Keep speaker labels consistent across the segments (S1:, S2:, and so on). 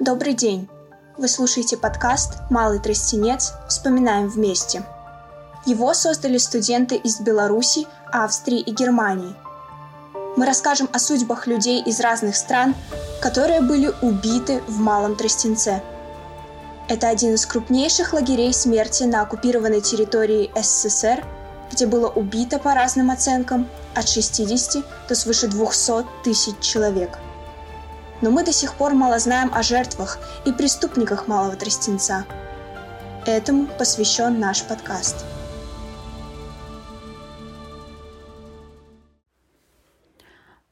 S1: Добрый день! Вы слушаете подкаст «Малый тростенец. Вспоминаем вместе». Его создали студенты из Беларуси, Австрии и Германии. Мы расскажем о судьбах людей из разных стран, которые были убиты в Малом Тростенце. Это один из крупнейших лагерей смерти на оккупированной территории СССР, где было убито по разным оценкам от 60 до свыше 200 тысяч человек – но мы до сих пор мало знаем о жертвах и преступниках Малого Тростенца. Этому посвящен наш подкаст.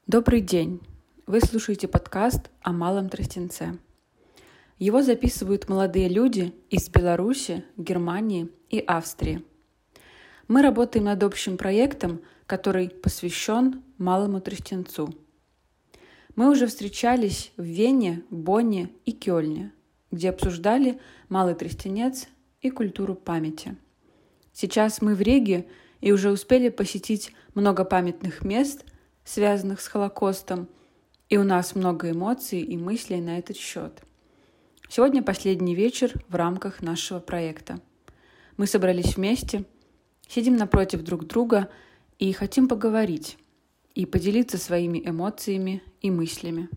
S2: Добрый день! Вы слушаете подкаст о Малом Тростенце. Его записывают молодые люди из Беларуси, Германии и Австрии. Мы работаем над общим проектом, который посвящен Малому Тростенцу – мы уже встречались в Вене, Бонне и Кёльне, где обсуждали Малый Тростенец и культуру памяти. Сейчас мы в Риге и уже успели посетить много памятных мест, связанных с Холокостом, и у нас много эмоций и мыслей на этот счет. Сегодня последний вечер в рамках нашего проекта. Мы собрались вместе, сидим напротив друг друга и хотим поговорить и поделиться своими эмоциями и мыслями.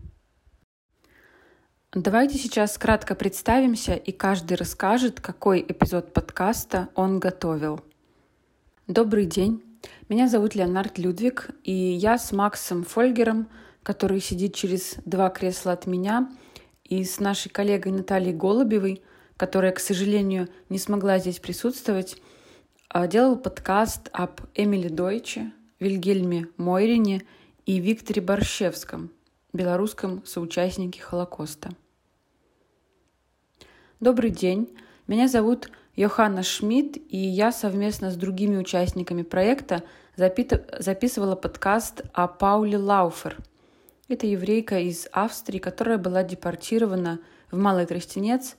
S2: Давайте сейчас кратко представимся, и каждый расскажет, какой эпизод подкаста он готовил. Добрый день. Меня зовут Леонард Людвиг, и я с Максом Фольгером, который сидит через два кресла от меня, и с нашей коллегой Натальей Голубевой, которая, к сожалению, не смогла здесь присутствовать, а, делал подкаст об Эмили Дойче, Вильгельме Мойрине и Викторе Борщевском, белорусском соучастнике Холокоста. Добрый день, меня зовут Йоханна Шмидт, и я совместно с другими участниками проекта записывала подкаст о Пауле Лауфер. Это еврейка из Австрии, которая была депортирована в Малый Тростенец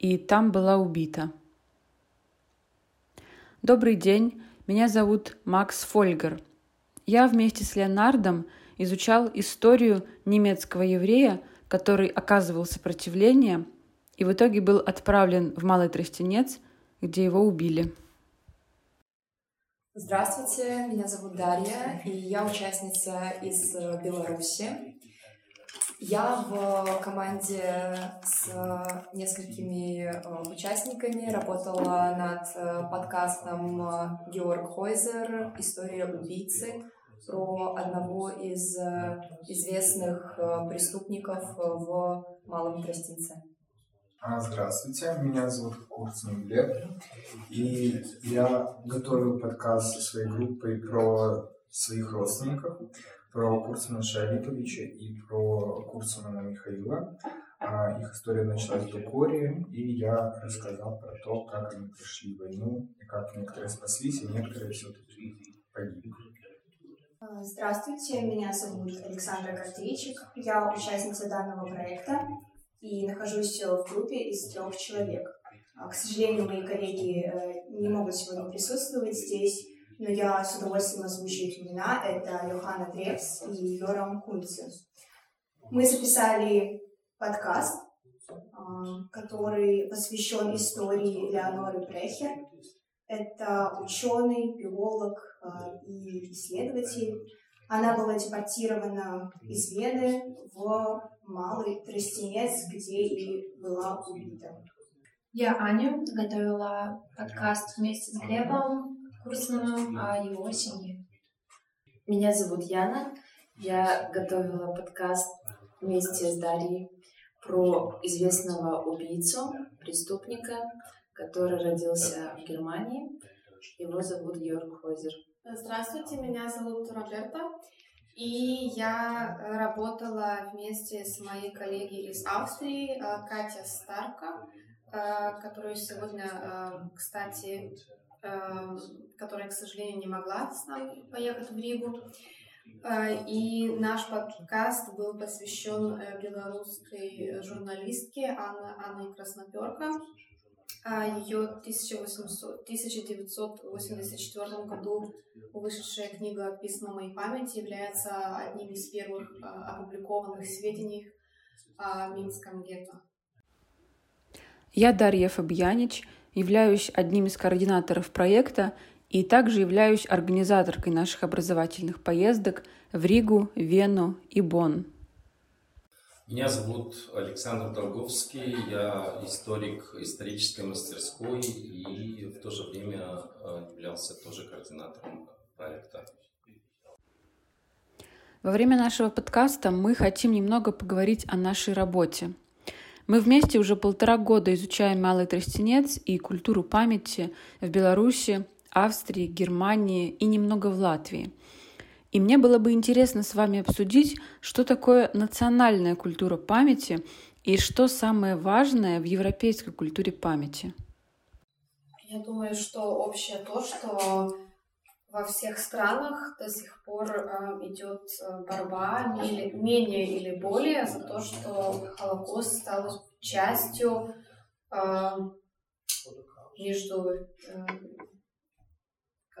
S2: и там была убита. Добрый день, меня зовут Макс Фольгер – я вместе с Леонардом изучал историю немецкого еврея, который оказывал сопротивление и в итоге был отправлен в Малый Тростенец, где его убили.
S3: Здравствуйте, меня зовут Дарья, и я участница из э, Беларуси. Я в команде с несколькими э, участниками работала над э, подкастом Георг Хойзер «История убийцы», про одного из э, известных э, преступников в Малом Тростенце.
S4: А, здравствуйте, меня зовут Курцин Глеб, и я готовил подкаст со своей группой про своих родственников, про Курцина Шалиповича и про Курцина Михаила. А их история началась до Кори, и я рассказал про то, как они прошли войну, и как некоторые спаслись, и некоторые все-таки погибли.
S5: Э, здравствуйте, меня зовут Александра Картейчик. Я участница данного проекта и нахожусь в группе из трех человек. А, к сожалению, мои коллеги э, не могут сегодня присутствовать здесь, но я с удовольствием озвучу их имена. Это Йоханна Древс и Йорам Кунцин. Мы записали подкаст, а, который посвящен истории Леоноры Брехер. Это ученый, биолог, и исследователь. Она была депортирована из Вены в Малый Тростенец, где и была убита.
S6: Я Аня, готовила подкаст вместе с Глебом Курсманом о его семье.
S7: Меня зовут Яна. Я готовила подкаст вместе с Дарьей про известного убийцу, преступника, который родился в Германии. Его зовут Георг Хойзер.
S8: Здравствуйте, меня зовут Роберта. И я работала вместе с моей коллегой из Австрии, э, Катя Старка, э, которую сегодня, э, кстати, которая, к сожалению, не могла с нами поехать в Ригу. И наш подкаст был посвящен белорусской журналистке Анне, Анне Красноперка, а ее в 1984 году вышедшая книга «Письма моей памяти» является одним из первых а, опубликованных сведений о Минском гетто.
S2: Я Дарья Фабьянич, являюсь одним из координаторов проекта и также являюсь организаторкой наших образовательных поездок в Ригу, Вену и Бонн.
S9: Меня зовут Александр Долговский, я историк исторической мастерской и в то же время э, являлся тоже координатором проекта.
S2: Во время нашего подкаста мы хотим немного поговорить о нашей работе. Мы вместе уже полтора года изучаем Малый Тростенец и культуру памяти в Беларуси, Австрии, Германии и немного в Латвии – и мне было бы интересно с вами обсудить, что такое национальная культура памяти и что самое важное в европейской культуре памяти.
S8: Я думаю, что общее то, что во всех странах до сих пор э, идет э, борьба менее или более за то, что Холокост стал частью э, между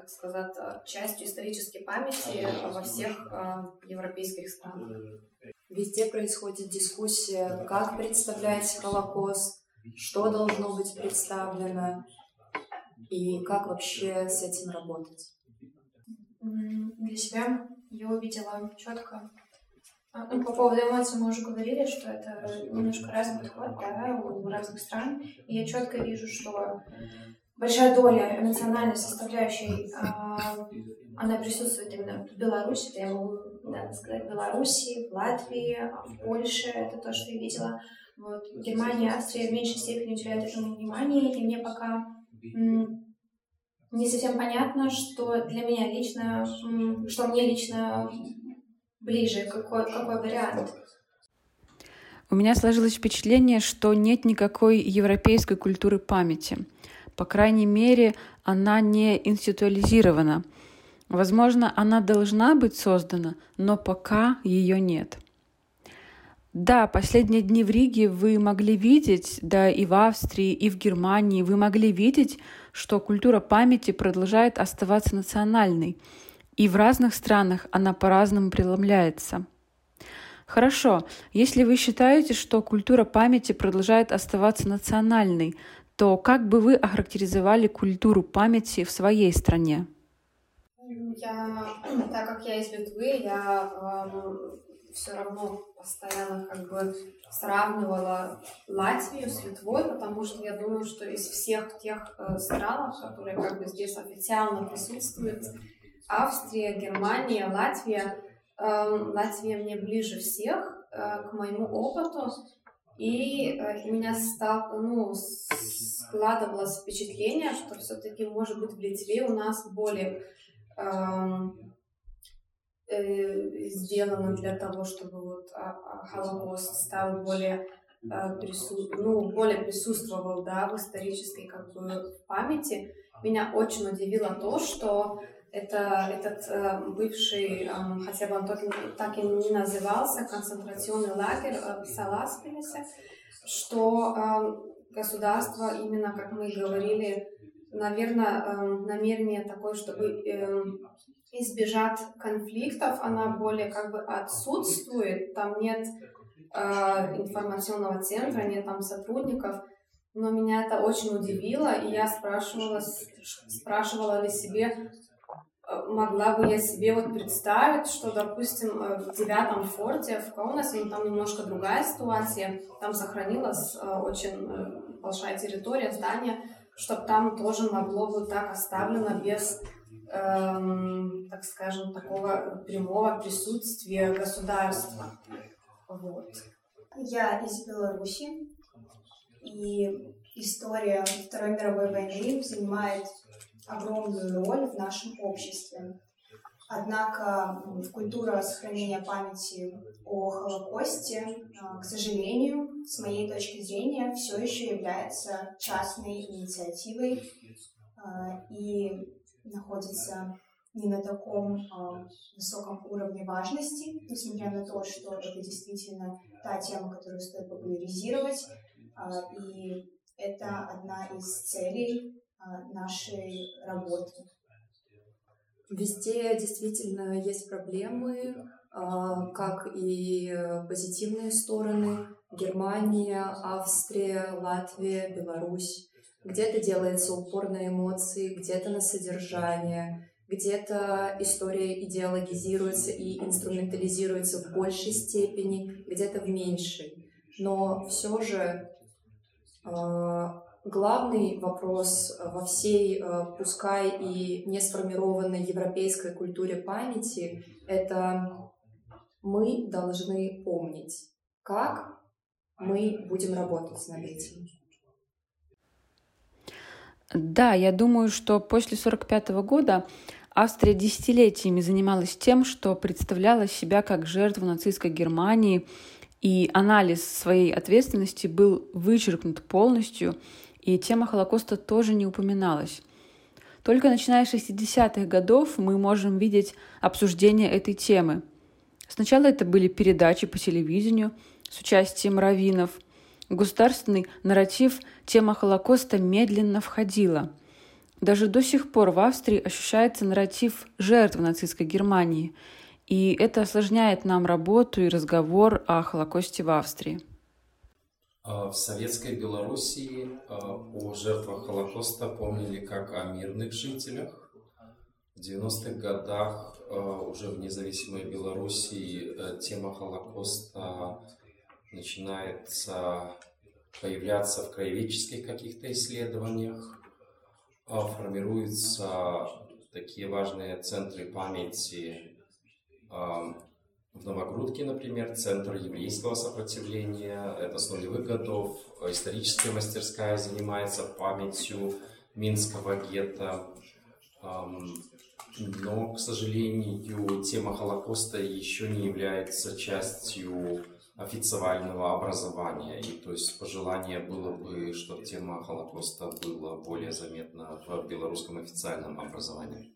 S8: так сказать, частью исторической памяти во всех а, европейских странах.
S3: Везде происходит дискуссия, как представлять Холокост, что должно быть представлено и как вообще с этим работать.
S6: Для себя я увидела четко а, ну, по поводу эмоций мы уже говорили, что это немножко разный подход да, у разных стран. И я четко вижу, что большая доля эмоциональной составляющей, а, она присутствует именно в Беларуси, это я могу да, сказать, в Беларуси, в Латвии, в Польше, это то, что я видела. Вот. Германия, Австрия в меньшей степени уделяют этому внимание, и мне пока не совсем понятно, что для меня лично, что мне лично ближе, какой, какой вариант.
S2: У меня сложилось впечатление, что нет никакой европейской культуры памяти. По крайней мере, она не институализирована. Возможно, она должна быть создана, но пока ее нет. Да, последние дни в Риге вы могли видеть, да и в Австрии, и в Германии, вы могли видеть, что культура памяти продолжает оставаться национальной, и в разных странах она по-разному преломляется. Хорошо, если вы считаете, что культура памяти продолжает оставаться национальной, то как бы вы охарактеризовали культуру памяти в своей стране?
S8: Я, так как я из Литвы, я э, все равно постоянно как бы сравнивала Латвию с Литвой, потому что я думаю, что из всех тех э, стран, которые как бы здесь официально присутствуют, Австрия, Германия, Латвия, э, Латвия мне ближе всех э, к моему опыту, и э, у меня стал, ну, складывалось впечатление, что все-таки, может быть, в Литве у нас более эм, э, сделано для того, чтобы вот а, а, Холокост стал более э, прису... ну, более присутствовал да, в исторической как бы памяти. Меня очень удивило то, что это этот э, бывший, э, хотя бы он так, так и не назывался, концентрационный лагерь э, в Саласпилесе, что э, государство, именно как мы говорили, наверное, э, намерение такое, чтобы э, избежать конфликтов, она более как бы отсутствует, там нет э, информационного центра, нет там сотрудников, но меня это очень удивило, и я спрашивала, спрашивала ли себе, могла бы я себе вот представить, что, допустим, э, в девятом форте в Каунасе, ну, там немножко другая ситуация, там сохранилась э, очень э, большая территория, здание, чтобы там тоже могло быть так оставлено без, эм, так скажем, такого прямого присутствия государства. Вот.
S5: Я из Беларуси, и история Второй мировой войны занимает огромную роль в нашем обществе. Однако культура сохранения памяти о Холокосте, а, к сожалению, с моей точки зрения, все еще является частной инициативой а, и находится не на таком а, высоком уровне важности, несмотря на то, что это действительно та тема, которую стоит популяризировать, и это одна из целей нашей работы.
S3: Везде действительно есть проблемы, как и позитивные стороны. Германия, Австрия, Латвия, Беларусь. Где-то делается упор на эмоции, где-то на содержание, где-то история идеологизируется и инструментализируется в большей степени, где-то в меньшей. Но все же э, главный вопрос во всей, э, пускай и не сформированной европейской культуре памяти, это мы должны помнить, как мы будем работать над этим.
S2: Да, я думаю, что после 1945 года Австрия десятилетиями занималась тем, что представляла себя как жертву нацистской Германии, и анализ своей ответственности был вычеркнут полностью, и тема Холокоста тоже не упоминалась. Только начиная с 60-х годов мы можем видеть обсуждение этой темы. Сначала это были передачи по телевидению с участием раввинов – государственный нарратив тема Холокоста медленно входила. Даже до сих пор в Австрии ощущается нарратив жертв нацистской Германии, и это осложняет нам работу и разговор о Холокосте в Австрии.
S9: А в советской Белоруссии а, о жертвах Холокоста помнили как о мирных жителях. В 90-х годах а, уже в независимой Белоруссии э, тема Холокоста начинается появляться в краеведческих каких-то исследованиях, формируются такие важные центры памяти в Новогрудке, например, Центр еврейского сопротивления, это с нулевых годов, историческая мастерская занимается памятью Минского гетто, но, к сожалению, тема Холокоста еще не является частью официального образования. И то есть пожелание было бы, чтобы тема Холокоста была более заметна в белорусском официальном образовании.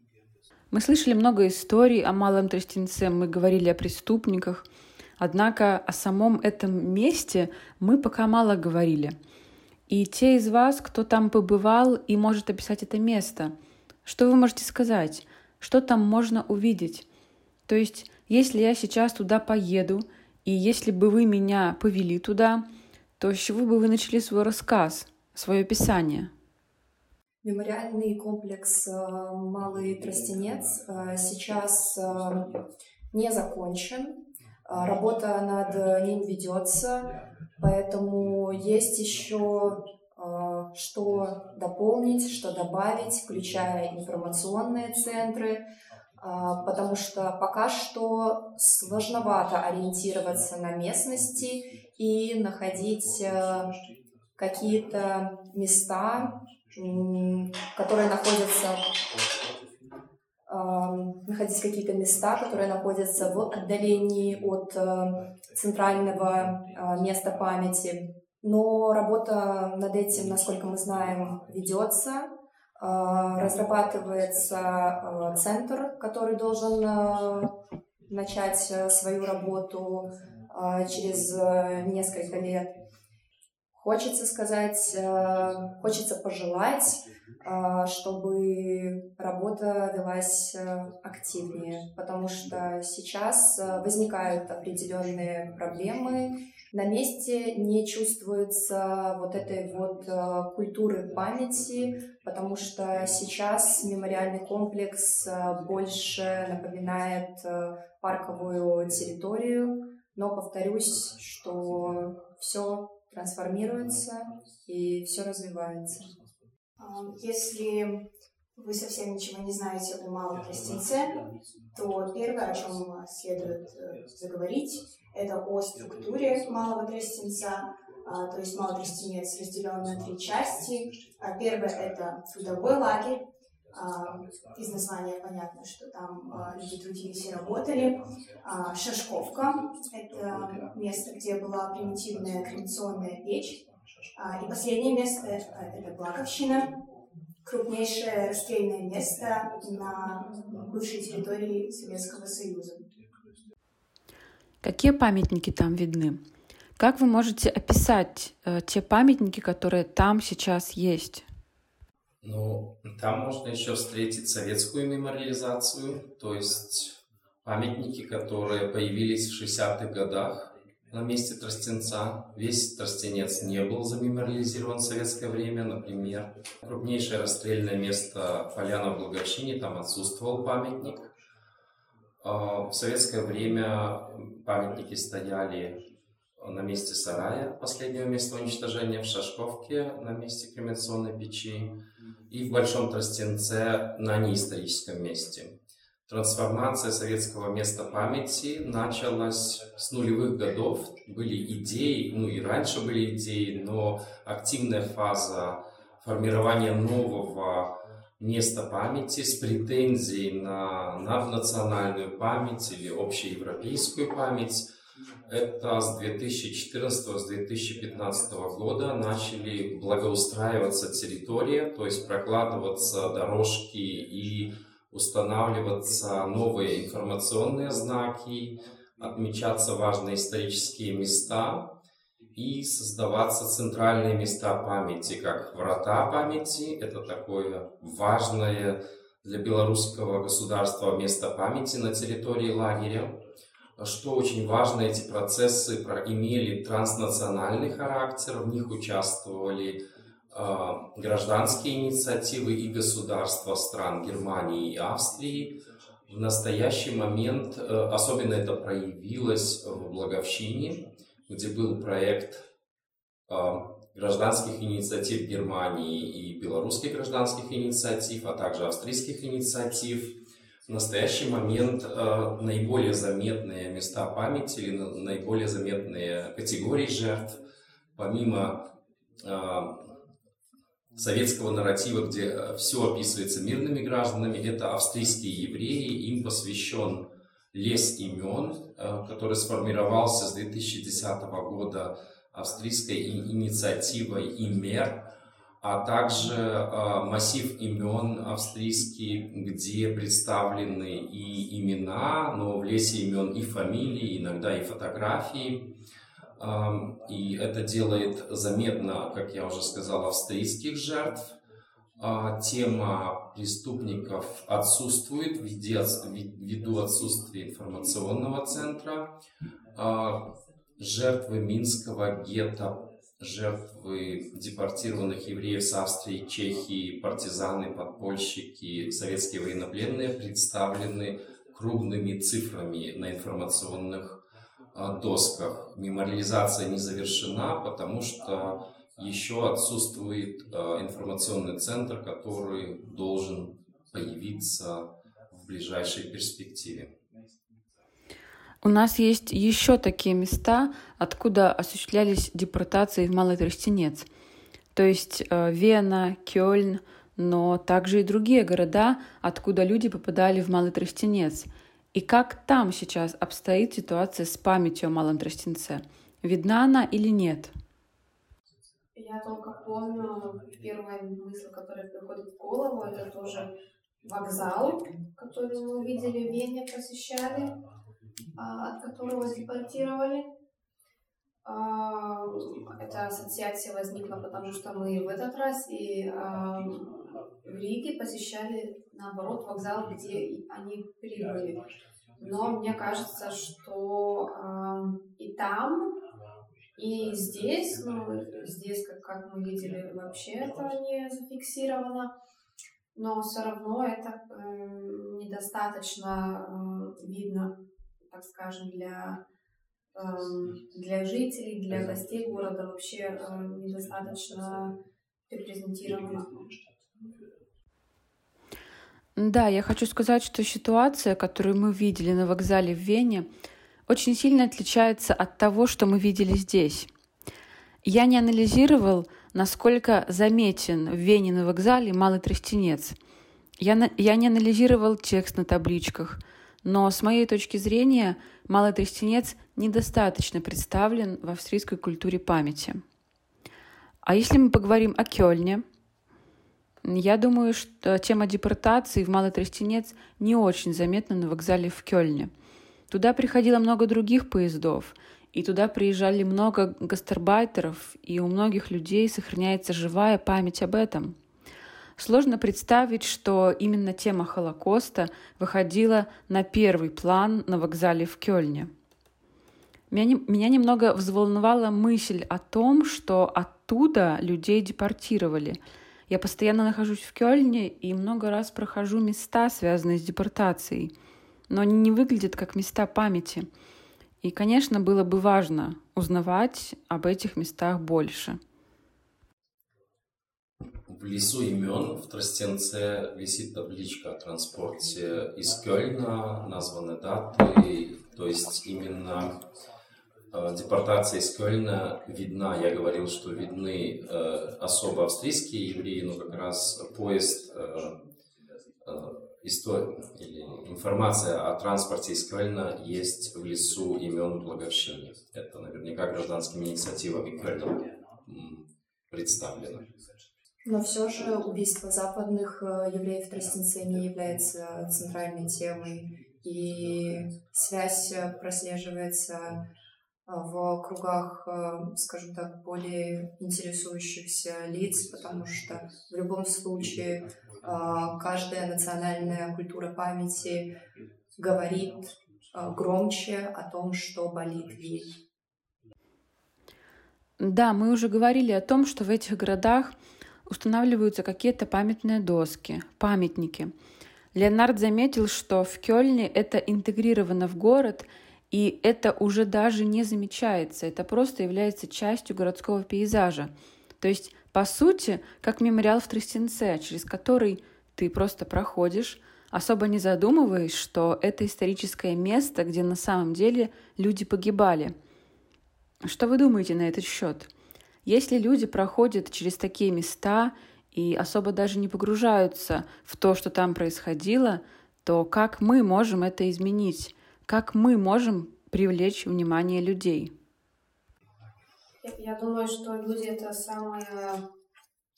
S2: Мы слышали много историй о Малом Тростенце, мы говорили о преступниках, однако о самом этом месте мы пока мало говорили. И те из вас, кто там побывал и может описать это место, что вы можете сказать? Что там можно увидеть? То есть, если я сейчас туда поеду – и если бы вы меня повели туда, то с чего бы вы начали свой рассказ, свое описание?
S3: Мемориальный комплекс э, «Малый Тростенец» э, сейчас э, не закончен. Работа над ним ведется, поэтому есть еще что дополнить, что добавить, включая информационные центры, потому что пока что сложновато ориентироваться на местности и находить какие-то места, которые находятся находить какие-то места, которые находятся в отдалении от э, центрального э, места памяти. Но работа над этим, насколько мы знаем, ведется. А, разрабатывается центр, который должен начать э, свою работу через э, несколько лет. Хочется сказать, э, хочется пожелать, чтобы работа велась активнее, потому что сейчас возникают определенные проблемы, на месте не чувствуется вот этой вот э, культуры памяти, потому что сейчас мемориальный комплекс э, больше напоминает э, парковую территорию, но повторюсь, что все трансформируется и все развивается.
S5: Если вы совсем ничего не знаете о малом пластинце, то первое, о чем следует заговорить, это о структуре малого тростенца, а, то есть малый тростенец разделен на три части. А, первое – это трудовой лагерь. А, из названия понятно, что там люди трудились и работали. Шашковка – это место, где была примитивная кремационная печь. И последнее место – это Благовщина, крупнейшее расстрельное место на бывшей территории Советского Союза.
S2: Какие памятники там видны? Как вы можете описать э, те памятники, которые там сейчас есть?
S9: Ну, там можно еще встретить советскую мемориализацию, то есть памятники, которые появились в 60-х годах на месте Тростенца. Весь Тростенец не был замемориализирован в советское время, например. Крупнейшее расстрельное место Поляна в Благовещине, там отсутствовал памятник. А, в советское время памятники стояли на месте сарая, последнего места уничтожения в Шашковке, на месте кремационной печи, и в Большом Тростенце на неисторическом месте. Трансформация советского места памяти началась с нулевых годов. Были идеи, ну и раньше были идеи, но активная фаза формирования нового места памяти с претензией на наднациональную память или общеевропейскую память. Это с 2014 с 2015 года начали благоустраиваться территории, то есть прокладываться дорожки и устанавливаться новые информационные знаки, отмечаться важные исторические места и создаваться центральные места памяти, как врата памяти. Это такое важное для белорусского государства место памяти на территории лагеря. Что очень важно, эти процессы имели транснациональный характер, в них участвовали а, гражданские инициативы и государства стран Германии и Австрии. В настоящий момент э, особенно это проявилось в Благовщине, где был проект а, гражданских инициатив Германии и белорусских гражданских инициатив, а также австрийских инициатив. В настоящий момент э, наиболее заметные места памяти или наиболее заметные категории жертв, помимо а, советского нарратива, где э, все описывается мирными гражданами, это австрийские евреи, им посвящен лес имен, э, который сформировался с 2010 года австрийской инициативой ИМЕР, а также э, массив имен австрийский, где представлены и имена, но в лесе имен и фамилии, иногда и фотографии. И это делает заметно, как я уже сказал, австрийских жертв. А, тема преступников отсутствует ввиду отсутствия информационного центра. А, жертвы Минского гетто, жертвы депортированных евреев с Австрии, Чехии, партизаны, подпольщики, советские военнопленные представлены крупными цифрами на информационных досках. Мемориализация не завершена, потому что еще отсутствует а, информационный центр, который должен появиться в ближайшей перспективе.
S2: У нас есть еще такие места, откуда осуществлялись депортации в Малый Тростенец. То есть э, Вена, Кёльн, но также и другие города, откуда люди попадали в Малый Тростенец – и как там сейчас обстоит ситуация с памятью о Малом Тростенце? Видна она или нет?
S8: Я только помню, первая мысль, которая приходит в голову, это тоже вокзал, который мы видели в Вене, посещали, от которого депортировали. А, эта ассоциация возникла, потому что мы в этот раз и а, в Риге посещали, наоборот, вокзал, где они прибыли. Но мне кажется, что и там, и здесь, ну, здесь, как, как мы видели, вообще это не зафиксировано, но все равно это э, недостаточно э, видно, так скажем, для эм, для жителей, для гостей города вообще э, недостаточно репрезентировано.
S2: Да, я хочу сказать, что ситуация, которую мы видели на вокзале в Вене, очень сильно отличается от того, что мы видели здесь. Я не анализировал, насколько заметен в Вене на вокзале малый тростенец. Я, на, я не анализировал текст на табличках, но с моей точки зрения малый тростенец недостаточно представлен в австрийской культуре памяти. А если мы поговорим о Кёльне, я думаю, что тема депортации в Малый Тростенец не очень заметна на вокзале в Кёльне. Туда приходило много других поездов, и туда приезжали много гастарбайтеров, и у многих людей сохраняется живая память об этом. Сложно представить, что именно тема Холокоста выходила на первый план на вокзале в Кёльне. Меня, меня немного взволновала мысль о том, что оттуда людей депортировали. Я постоянно нахожусь в Кёльне и много раз прохожу места, связанные с депортацией, но они не выглядят как места памяти. И, конечно, было бы важно узнавать об этих местах больше.
S9: В лесу имен в Тростенце висит табличка о транспорте из Кёльна, названы даты, то есть именно э, депортация из Кёльна видна, я говорил, что видны э, особо австрийские евреи, но как раз поезд, э, э, история или информация о транспорте из Кёльна есть в лесу имен Благовщины. Это наверняка гражданскими инициативами Кёльна представлено.
S3: Но все же убийство западных э, евреев в Тростенце не является центральной темой, и связь э, прослеживается э, в кругах, скажем так, более интересующихся лиц, потому что в любом случае каждая национальная культура памяти говорит громче о том, что болит ей.
S2: Да, мы уже говорили о том, что в этих городах устанавливаются какие-то памятные доски, памятники. Леонард заметил, что в Кёльне это интегрировано в город, и это уже даже не замечается, это просто является частью городского пейзажа. То есть, по сути, как мемориал в Тростенце, через который ты просто проходишь, особо не задумываясь, что это историческое место, где на самом деле люди погибали. Что вы думаете на этот счет? Если люди проходят через такие места и особо даже не погружаются в то, что там происходило, то как мы можем это изменить? Как мы можем привлечь внимание людей?
S8: Я думаю, что люди — это самая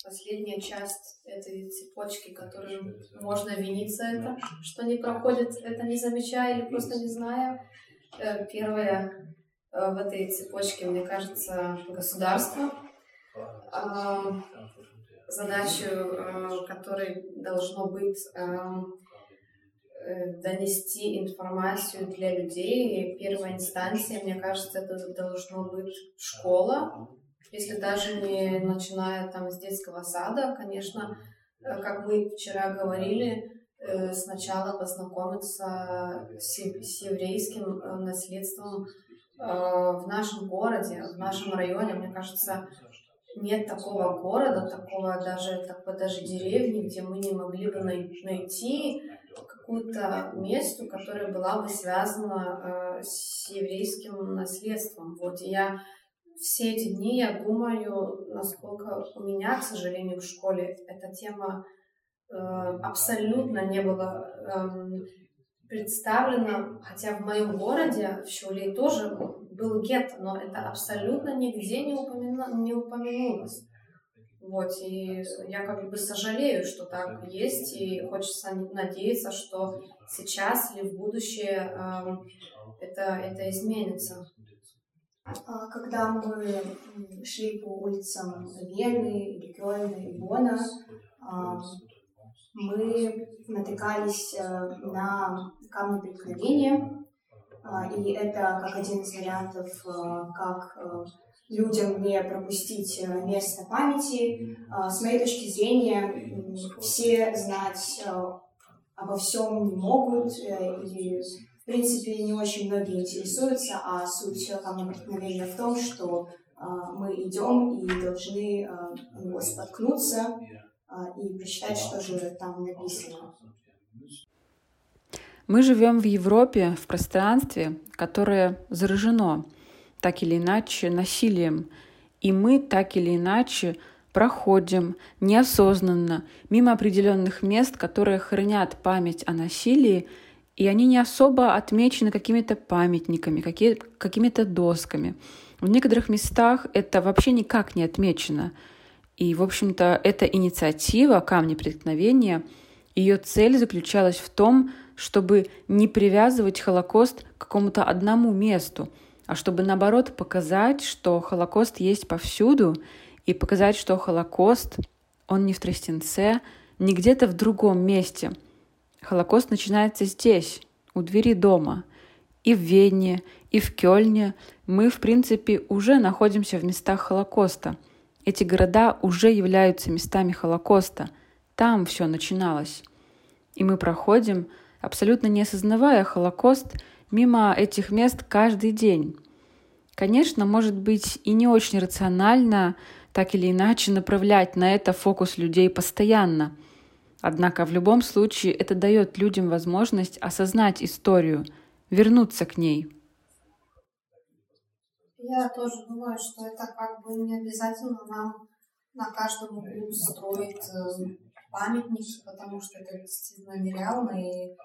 S8: последняя часть этой цепочки, которую можно винить за это, что не проходит, это не замечая или просто не зная. Э, первое в этой цепочке, мне кажется, государство, а, задачу э, которой должно быть э, донести информацию для людей. И первая инстанция, мне кажется, это должно быть школа, если даже не начиная там с детского сада, конечно, как мы вчера говорили, сначала познакомиться с, еврейским наследством Э, в нашем городе, в нашем районе, мне кажется, нет такого города, такого даже, такой даже деревни, где мы не могли бы найти какую-то место, которое была бы связана э, с еврейским наследством. Вот и я все эти дни я думаю, насколько у меня, к сожалению, в школе эта тема э, абсолютно не была э, представлено, хотя в моем городе, в Щуле, тоже был гетто, но это абсолютно нигде не, упомина, не упомянулось. Вот, и я как бы сожалею, что так есть, и хочется надеяться, что сейчас или в будущее э, это, это изменится.
S5: А когда мы шли по улицам Вены, Кёльна, и Бона, мы натыкались э, на камни преткновения, а, и это как один из вариантов, э, как э, людям не пропустить место памяти. А, с моей точки зрения, все знать обо всем не могут, и, в принципе, не очень многие интересуются, а суть камня преткновения в том, что мы идем и должны на споткнуться, а, и прочитать, что же там написано.
S2: Мы живем в Европе, в пространстве, которое заражено так или иначе насилием, и мы так или иначе проходим неосознанно мимо определенных мест, которые хранят память о насилии, и они не особо отмечены какими-то памятниками, какими-то досками. В некоторых местах это вообще никак не отмечено — и, в общем-то, эта инициатива «Камни преткновения», ее цель заключалась в том, чтобы не привязывать Холокост к какому-то одному месту, а чтобы, наоборот, показать, что Холокост есть повсюду, и показать, что Холокост, он не в Тростенце, не где-то в другом месте. Холокост начинается здесь, у двери дома. И в Вене, и в Кёльне мы, в принципе, уже находимся в местах Холокоста. Эти города уже являются местами Холокоста. Там все начиналось. И мы проходим, абсолютно не осознавая Холокост, мимо этих мест каждый день. Конечно, может быть и не очень рационально так или иначе направлять на это фокус людей постоянно. Однако в любом случае это дает людям возможность осознать историю, вернуться к ней.
S8: Я тоже думаю, что это как бы не обязательно нам на каждом углу строить э, памятники, потому что это действительно нереально и э,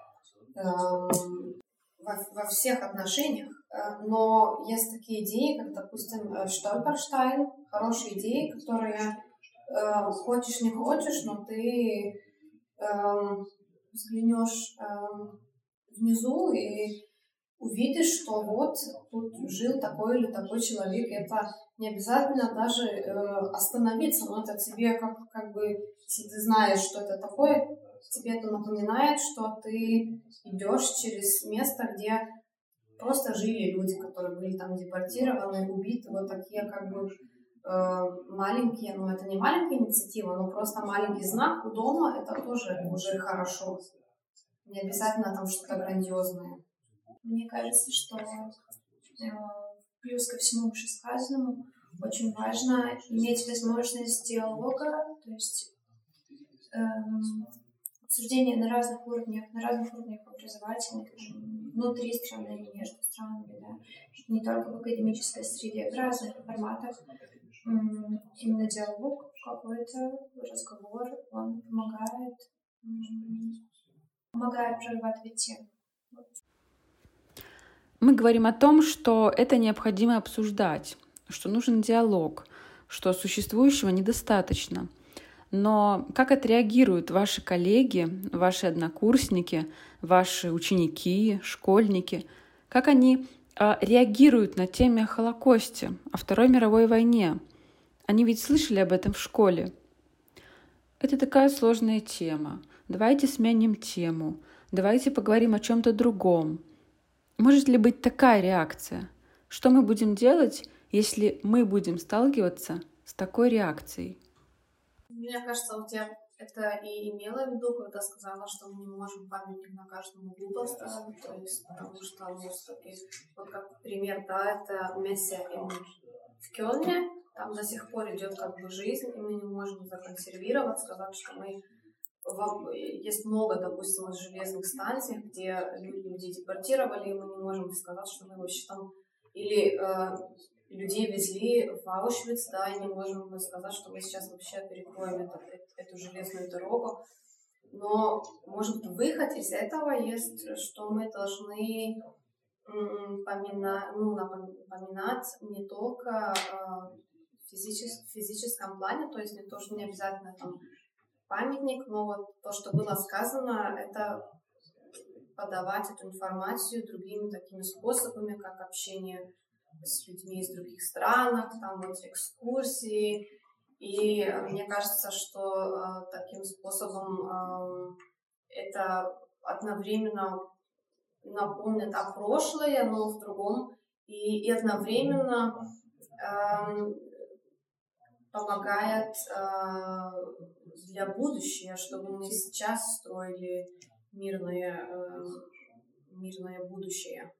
S8: во, во всех отношениях. Э, но есть такие идеи, как, допустим, э, Штольперштайн, хорошие идеи, которые э, хочешь не хочешь, но ты э, взглянешь э, внизу и увидишь, что вот тут жил такой или такой человек. Это не обязательно даже э, остановиться, но это тебе как, как бы, если ты знаешь, что это такое, тебе это напоминает, что ты идешь через место, где просто жили люди, которые были там депортированы, убиты, вот такие как бы э, маленькие, ну это не маленькая инициатива, но просто маленький знак у дома, это тоже уже хорошо. Не обязательно там что-то грандиозное.
S6: Мне кажется, что э, плюс ко всему вышесказанному очень важно иметь возможность диалога, то есть эм, обсуждения на разных уровнях, на разных уровнях образовательных, внутри страны между странами, да, не только в академической среде, в разных форматах. Именно диалог, какой-то разговор, он помогает, помогает прорабатывать тему.
S2: Мы говорим о том, что это необходимо обсуждать, что нужен диалог, что существующего недостаточно. Но как отреагируют ваши коллеги, ваши однокурсники, ваши ученики, школьники? Как они а, реагируют на теме о Холокосте, о Второй мировой войне? Они ведь слышали об этом в школе. Это такая сложная тема. Давайте сменим тему. Давайте поговорим о чем-то другом. Может ли быть такая реакция? Что мы будем делать, если мы будем сталкиваться с такой реакцией?
S8: Мне кажется, у тебя это и имела в виду, когда сказала, что мы не можем памятник на каждом углу поставить, то есть потому что, ну, вот как пример, да, это Мессия в Кёльне, там до сих пор идет как бы жизнь, и мы не можем законсервировать, сказать, что мы есть много, допустим, железных станций, где люди депортировали, и мы не можем сказать, что мы вообще там... Или э, людей везли в Аушвиц, да, и не можем мы сказать, что мы сейчас вообще перекроем это, эту железную дорогу. Но, может, выход из этого есть, что мы должны помина, ну, напоминать не только э, в физическом плане, то есть не то, что не обязательно там памятник, но вот то, что было сказано, это подавать эту информацию другими такими способами, как общение с людьми из других стран, там вот экскурсии. И мне кажется, что э, таким способом э, это одновременно напомнит о прошлое, но в другом, и, и одновременно э, помогает э, для будущего, чтобы мы сейчас строили мирное, э, мирное будущее,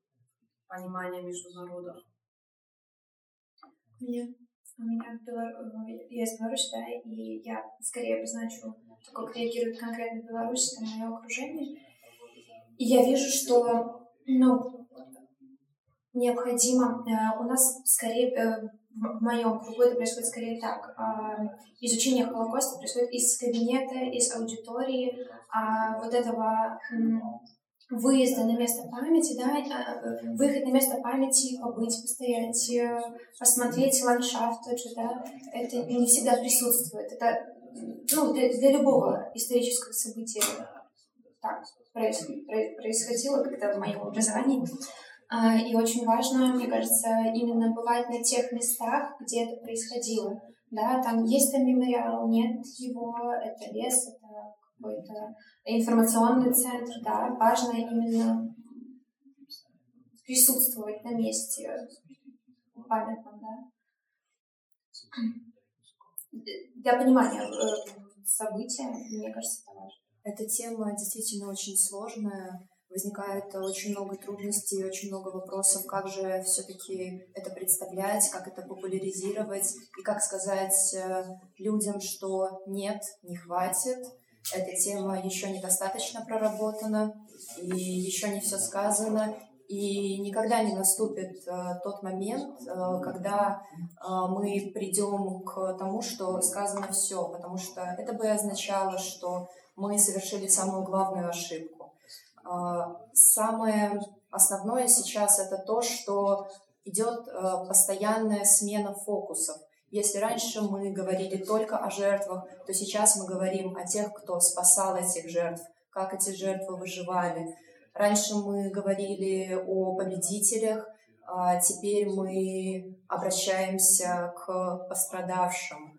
S8: понимание между народов.
S6: Мне, у меня Белор... я из Беларуси, да, и я скорее обозначу, как реагирует конкретно Беларусь, это мое окружение. И я вижу, что, ну, необходимо, э, у нас скорее, э, в моем кругу это происходит скорее так. Э, изучение Холокоста происходит из кабинета, из аудитории, а вот этого выезда на место памяти, да, э, выход на место памяти, побыть, постоять, э, посмотреть ландшафт тот же, да, это не всегда присутствует. Это ну, для, для любого исторического события так происходило как-то в моем образовании. А, и очень важно, мне кажется, именно бывать на тех местах, где это происходило. Да, там есть там мемориал, нет его, это лес, это какой-то информационный центр, да, важно именно присутствовать на месте памятном, да. Для понимания э, события, мне кажется, это важно.
S3: Эта тема действительно очень сложная, возникает очень много трудностей, очень много вопросов, как же все-таки это представлять, как это популяризировать и как сказать э, людям, что нет, не хватит, эта тема еще недостаточно проработана, и еще не все сказано, и никогда не наступит э, тот момент, э, когда мы придем к тому, что сказано все, потому что это бы означало, что мы совершили самую главную ошибку. Э, самое основное сейчас это то, что идет э, постоянная смена фокусов. Если раньше мы говорили только о жертвах, то сейчас мы говорим о тех, кто спасал этих жертв, как эти жертвы выживали, Раньше мы говорили о победителях, а теперь мы обращаемся к пострадавшим.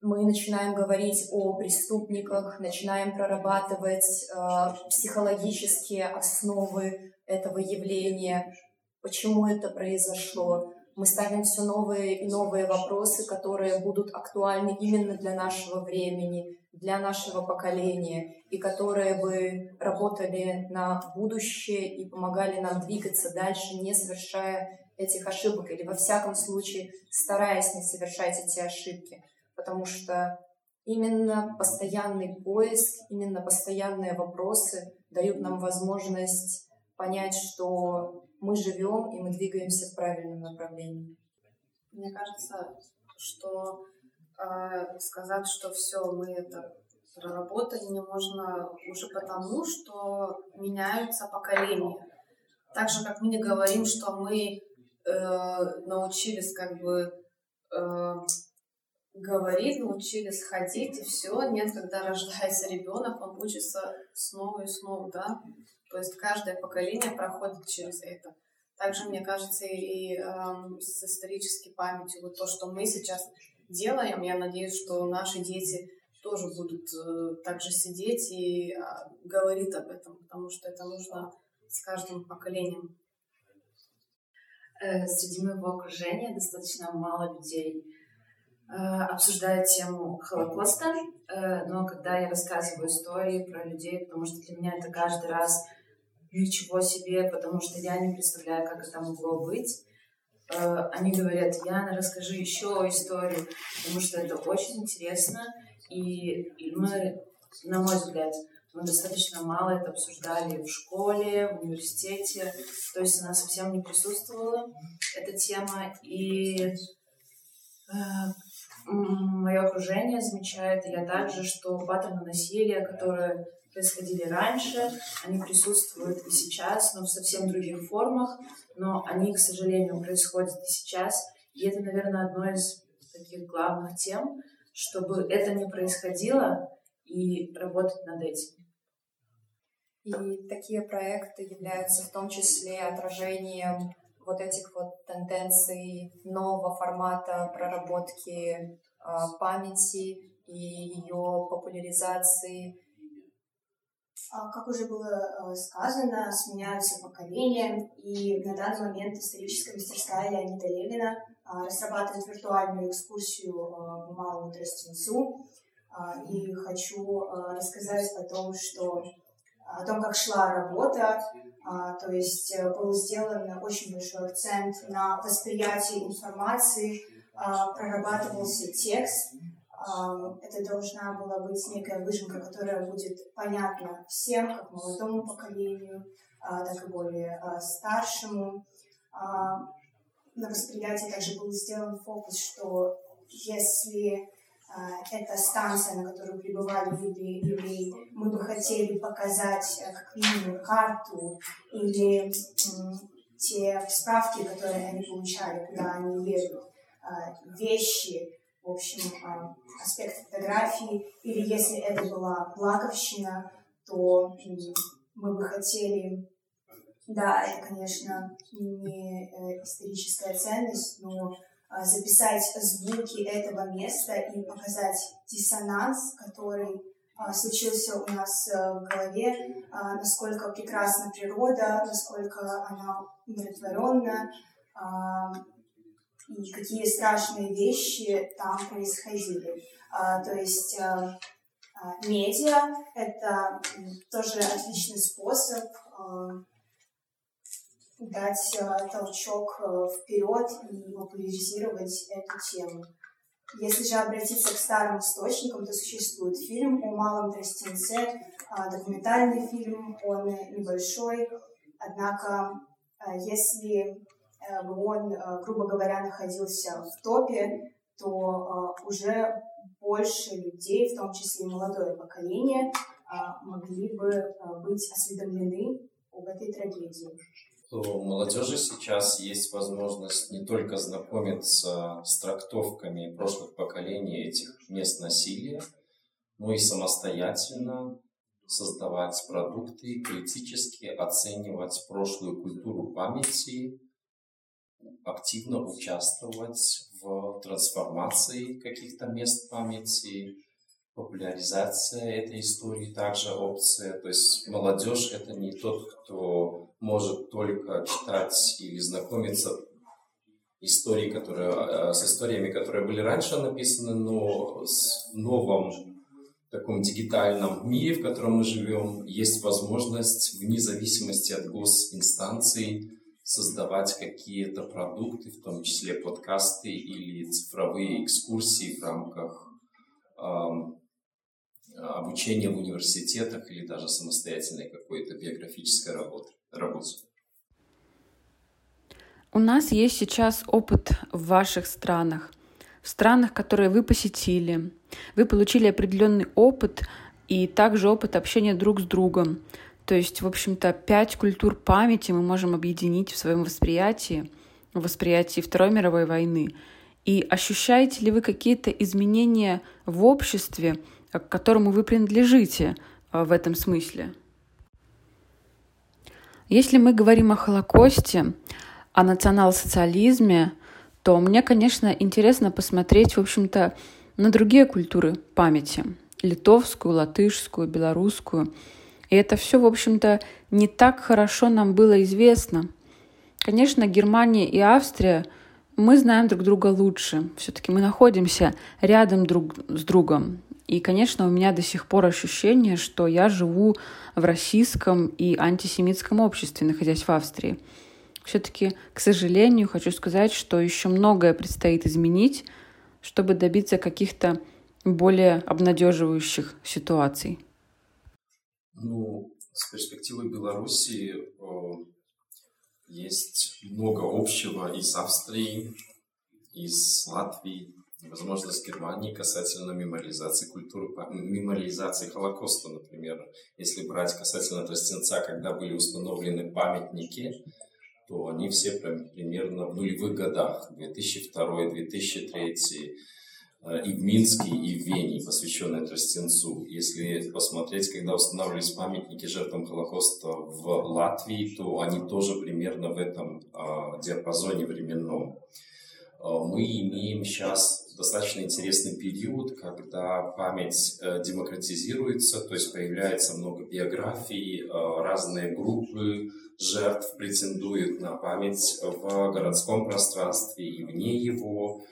S3: Мы начинаем говорить о преступниках, начинаем прорабатывать э, психологические основы этого явления, почему это произошло. Мы ставим все новые и новые вопросы, которые будут актуальны именно для нашего времени, для нашего поколения и которые бы работали на будущее и помогали нам двигаться дальше, не совершая этих ошибок или во всяком случае стараясь не совершать эти ошибки. Потому что именно постоянный поиск, именно постоянные вопросы дают нам возможность понять, что мы живем и мы двигаемся в правильном направлении.
S8: Мне кажется, что э, сказать, что все, мы это проработали не можно уже потому, что меняются поколения. Так же, как мы не говорим, что мы э, научились как бы э, говорить, научились ходить, и все. Нет, когда рождается ребенок, он учится снова и снова, да. То есть каждое поколение проходит через это. Также, мне кажется, и э, с исторической памятью, вот то, что мы сейчас делаем, я надеюсь, что наши дети тоже будут э, также сидеть и э, говорить об этом, потому что это нужно с каждым поколением.
S7: Э, среди моего окружения достаточно мало людей э, обсуждают тему Холокоста, э, но когда я рассказываю истории про людей, потому что для меня это каждый раз ничего себе, потому что я не представляю, как это могло быть. Э, они говорят, Яна, расскажи еще историю, потому что это очень интересно, и, мы, на мой взгляд, мы достаточно мало это обсуждали в школе, в университете, то есть она совсем не присутствовала, эта тема, и мое окружение замечает, и я также, что паттерны насилия, которые происходили раньше, они присутствуют и сейчас, но в совсем других формах, но они, к сожалению, происходят и сейчас. И это, наверное, одно из таких главных тем, чтобы это не происходило и работать над этим.
S3: И такие проекты являются в том числе отражением вот этих вот тенденций нового формата проработки э, памяти и ее популяризации
S5: а, как уже было э, сказано, сменяются поколения, и на данный момент историческая мастерская Леонида Левина а, разрабатывает виртуальную экскурсию э, в Малому Тростенцу. А, и хочу э, рассказать о том, что о том, как шла работа, то есть был сделан очень большой акцент на восприятии информации, прорабатывался текст, это должна была быть некая выжимка, которая будет понятна всем, как молодому поколению, а, так и более а, старшему. А, на восприятии также был сделан фокус, что если эта станция, на которую прибывали или мы бы хотели показать как минимум карту или те справки, которые они получали, куда они едут, вещи, в общем, а, аспект фотографии, или если это была благовщина, то мы бы хотели, да, это, конечно, не э, историческая ценность, но а, записать звуки этого места и показать диссонанс, который а, случился у нас э, в голове, а, насколько прекрасна природа, насколько она умиротворенна, а, и какие страшные вещи там происходили. То есть медиа — это тоже отличный способ дать толчок э, вперед и популяризировать эту тему. Если же обратиться к старым источникам, то существует фильм о малом тростенце, а, документальный фильм, он небольшой, однако а, если э, бы он, э, грубо говоря, находился в топе, то а, уже больше людей, в том числе и молодое поколение, могли бы быть осведомлены об этой трагедии
S9: у молодежи сейчас есть возможность не только знакомиться с трактовками прошлых поколений этих мест насилия, но и самостоятельно создавать продукты, критически оценивать прошлую культуру памяти, активно участвовать в трансформации каких-то мест памяти, популяризация этой истории также опция. То есть молодежь это не тот, кто может только читать или знакомиться истории, которые, э, с историями, которые были раньше написаны, но в новом таком дигитальном мире, в котором мы живем, есть возможность вне зависимости от госинстанций создавать какие-то продукты, в том числе подкасты или цифровые экскурсии в рамках обучения в университетах или даже самостоятельной какой-то биографической работы, работе.
S2: У нас есть сейчас опыт в ваших странах, в странах, которые вы посетили. Вы получили определенный опыт и также опыт общения друг с другом. То есть, в общем-то, пять культур памяти мы можем объединить в своем восприятии, в восприятии Второй мировой войны. И ощущаете ли вы какие-то изменения в обществе, к которому вы принадлежите э, в этом смысле. Если мы говорим о Холокосте, о национал-социализме, то мне, конечно, интересно посмотреть, в общем-то, на другие культуры памяти. Литовскую, латышскую, белорусскую. И это все, в общем-то, не так хорошо нам было известно. Конечно, Германия и Австрия, мы знаем друг друга лучше. Все-таки мы находимся рядом друг с другом. И, конечно, у меня до сих пор ощущение, что я живу в российском и антисемитском обществе, находясь в Австрии. Все-таки, к сожалению, хочу сказать, что еще многое предстоит изменить, чтобы добиться каких-то более обнадеживающих ситуаций.
S9: Ну, с перспективы Беларуси э, есть много общего и с Австрией, и с Латвией, возможность Германии касательно мемориализации культуры, мемориализации Холокоста, например. Если брать касательно Тростенца, когда были установлены памятники, то они все примерно в нулевых годах, 2002, 2003, э, и в Минске, и в Вене, посвященные Тростенцу. Если посмотреть, когда устанавливались памятники жертвам Холокоста в Латвии, то они тоже примерно в этом а, диапазоне временном. А, мы имеем сейчас достаточно интересный период, когда память э, демократизируется, то есть появляется много биографий, э, разные группы жертв претендуют на память в городском пространстве и вне его,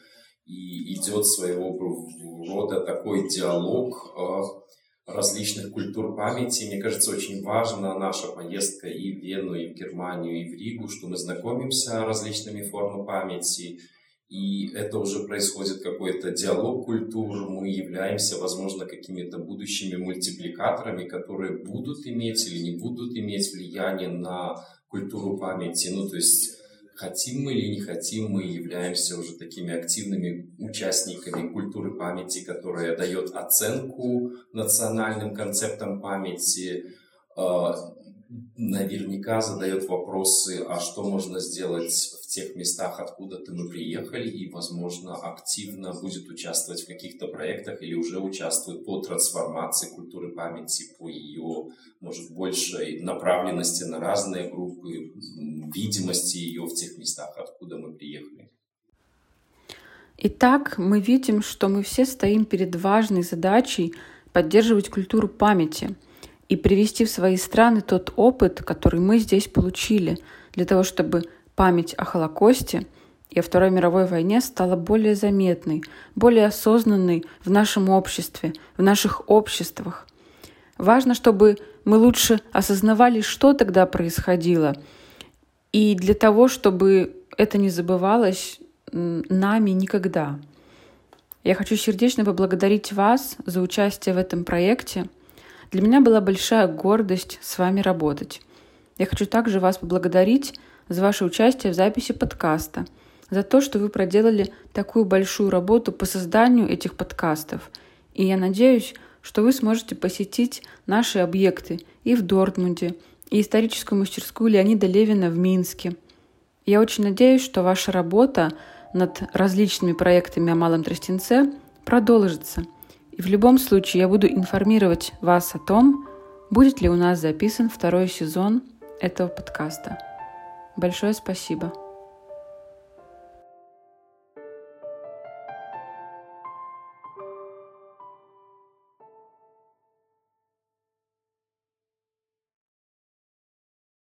S9: и идет своего рода такой диалог различных культур памяти. Мне кажется, очень важна наша поездка и в Вену, и в Германию, и в Ригу, что мы знакомимся с различными формами памяти, и это уже происходит какой-то диалог культур, мы являемся, возможно, какими-то будущими мультипликаторами, которые будут иметь или не будут иметь влияние на культуру памяти. Ну, то есть хотим мы или не хотим, мы являемся уже такими активными участниками культуры памяти, которая дает оценку национальным концептам памяти, а, наверняка задает вопросы, а что можно сделать в тех местах, откуда-то мы приехали, и, возможно, активно будет участвовать в каких-то проектах или уже участвует по трансформации культуры памяти, по ее, может, большей направленности на разные группы, видимости ее в тех местах, откуда мы приехали.
S2: Итак, мы видим, что мы все стоим перед важной задачей поддерживать культуру памяти и привести в свои страны тот опыт, который мы здесь получили, для того, чтобы память о Холокосте и о Второй мировой войне стала более заметной, более осознанной в нашем обществе, в наших обществах. Важно, чтобы мы лучше осознавали, что тогда происходило, и для того, чтобы это не забывалось нами никогда. Я хочу сердечно поблагодарить вас за участие в этом проекте. Для меня была большая гордость с вами работать. Я хочу также вас поблагодарить за ваше участие в записи подкаста, за то, что вы проделали такую большую работу по созданию этих подкастов. И я надеюсь, что вы сможете посетить наши объекты и в Дортмунде, и историческую мастерскую Леонида Левина в Минске. Я очень надеюсь, что ваша работа над различными проектами о Малом Тростенце продолжится. И в любом случае я буду информировать вас о том, будет ли у нас записан второй сезон этого подкаста. Большое спасибо.